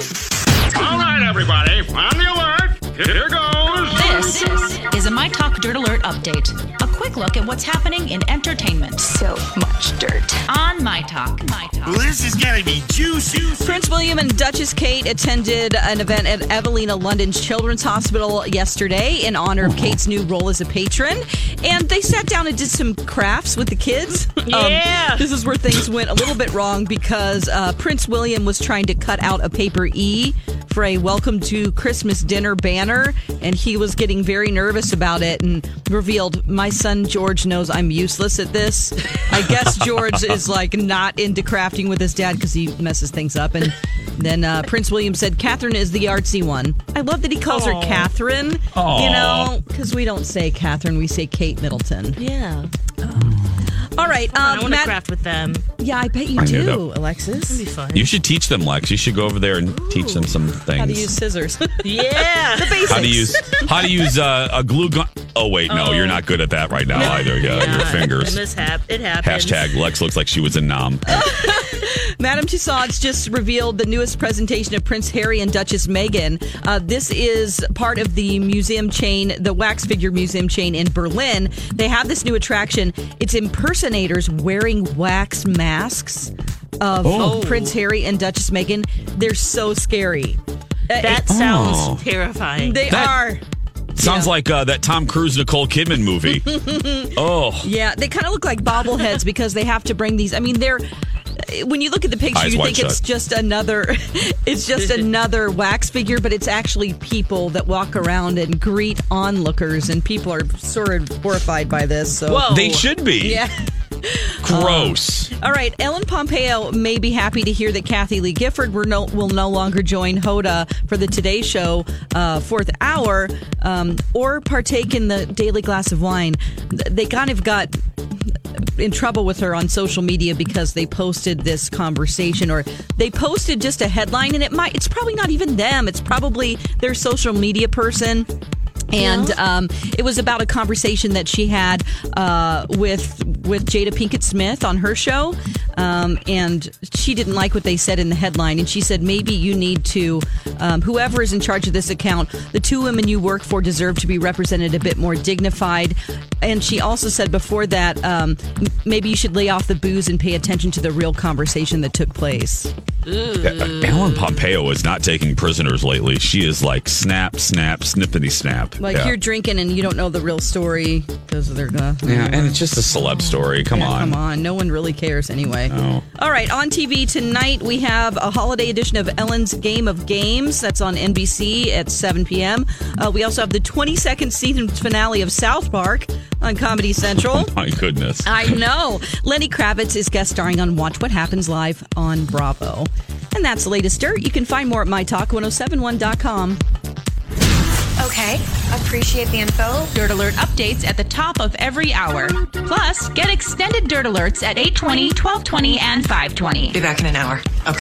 All right, everybody, on the alert. Here goes. This is a My Talk Dirt Alert update. A quick look at what's happening in entertainment So much dirt. on My Talk. My Talk. Well, this is gonna be juicy. Prince William and Duchess Kate attended an event at Evelina London's Children's Hospital yesterday in honor of Kate's new role as a patron. And they sat down and did some crafts with the kids. Yeah. this is where things went a little bit wrong because uh, Prince William was trying to cut out a paper E for a welcome to Christmas dinner banner. And he was getting very nervous about it and revealed, My son George knows I'm useless at this. I guess George is like not into crafting with his dad because he messes things up. And then uh, Prince William said, Catherine is the artsy one. I love that he calls her Catherine, you know, because we don't say Catherine, we say Kate Middleton. Yeah. All right. I Um, want to Matt, craft with them. yeah, I bet you I knew do, that. Alexis. Be fun. You should teach them, Lex. You should go over there and teach them some things. How to use scissors. yeah. the basics. How to use how to use uh, a glue gun. Oh wait, no, Oh. you're not good at that right now either. Yeah, your A fingers. mishap. It happens. Hashtag Lex looks like she was in Nam. Madame Tussauds just revealed the newest presentation of Prince Harry and Duchess Meghan. Uh, this is part of the museum chain, the wax figure museum chain in Berlin. They have this new attraction. It's impersonators wearing wax masks of Oh. Prince Harry and Duchess Meghan. They're so scary. That it- sounds Oh. terrifying. they That- are. Sounds Yeah. like uh, that Tom Cruise Nicole Kidman movie. oh, Yeah, they kind of look like bobbleheads because they have to bring these. I mean, they're when you look at the picture, Eyes you wide think it's just another, it's just another wax figure, but it's actually people that walk around and greet onlookers, and people are sort of horrified by this. So, Whoa. they should be. yeah. Gross. All right, Ellen Pompeo may be happy to hear that Kathie Lee Gifford will no, will no longer join Hoda for the Today Show uh, fourth hour um, or partake in the daily glass of wine. They kind of got in trouble with her on social media because they posted this conversation or they posted just a headline and it might it's probably not even them it's probably their social media person and um, it was about a conversation that she had uh, with with Jada Pinkett Smith on her show, um, and she didn't like what they said in the headline. And she said maybe you need to, um, whoever is in charge of this account, the two women you work for deserve to be represented a bit more dignified. And she also said before that um, m- maybe you should lay off the booze and pay attention to the real conversation that took place. Uh, Ellen Pompeo is not taking prisoners lately. She is like snap, snap, snippity snap. Like yeah. you're drinking and you don't know the real story because they're gonna. yeah, and it's just a celeb story. Come Yeah, on. Come on. No one really cares anyway. No. All right. On TV tonight, we have a holiday edition of Ellen's Game of Games. That's on NBC at 7 p.m. Uh, we also have the 22nd season finale of South Park on Comedy Central. My goodness. I know. Lenny Kravitz is guest starring on Watch What Happens Live on Bravo. And that's the latest dirt. You can find more at mytalk1071.com. Okay, appreciate the info. Dirt Alert updates at the top of every hour. Plus, get extended Dirt Alerts at 820, 1220, and 520. Be back in an hour. Okay.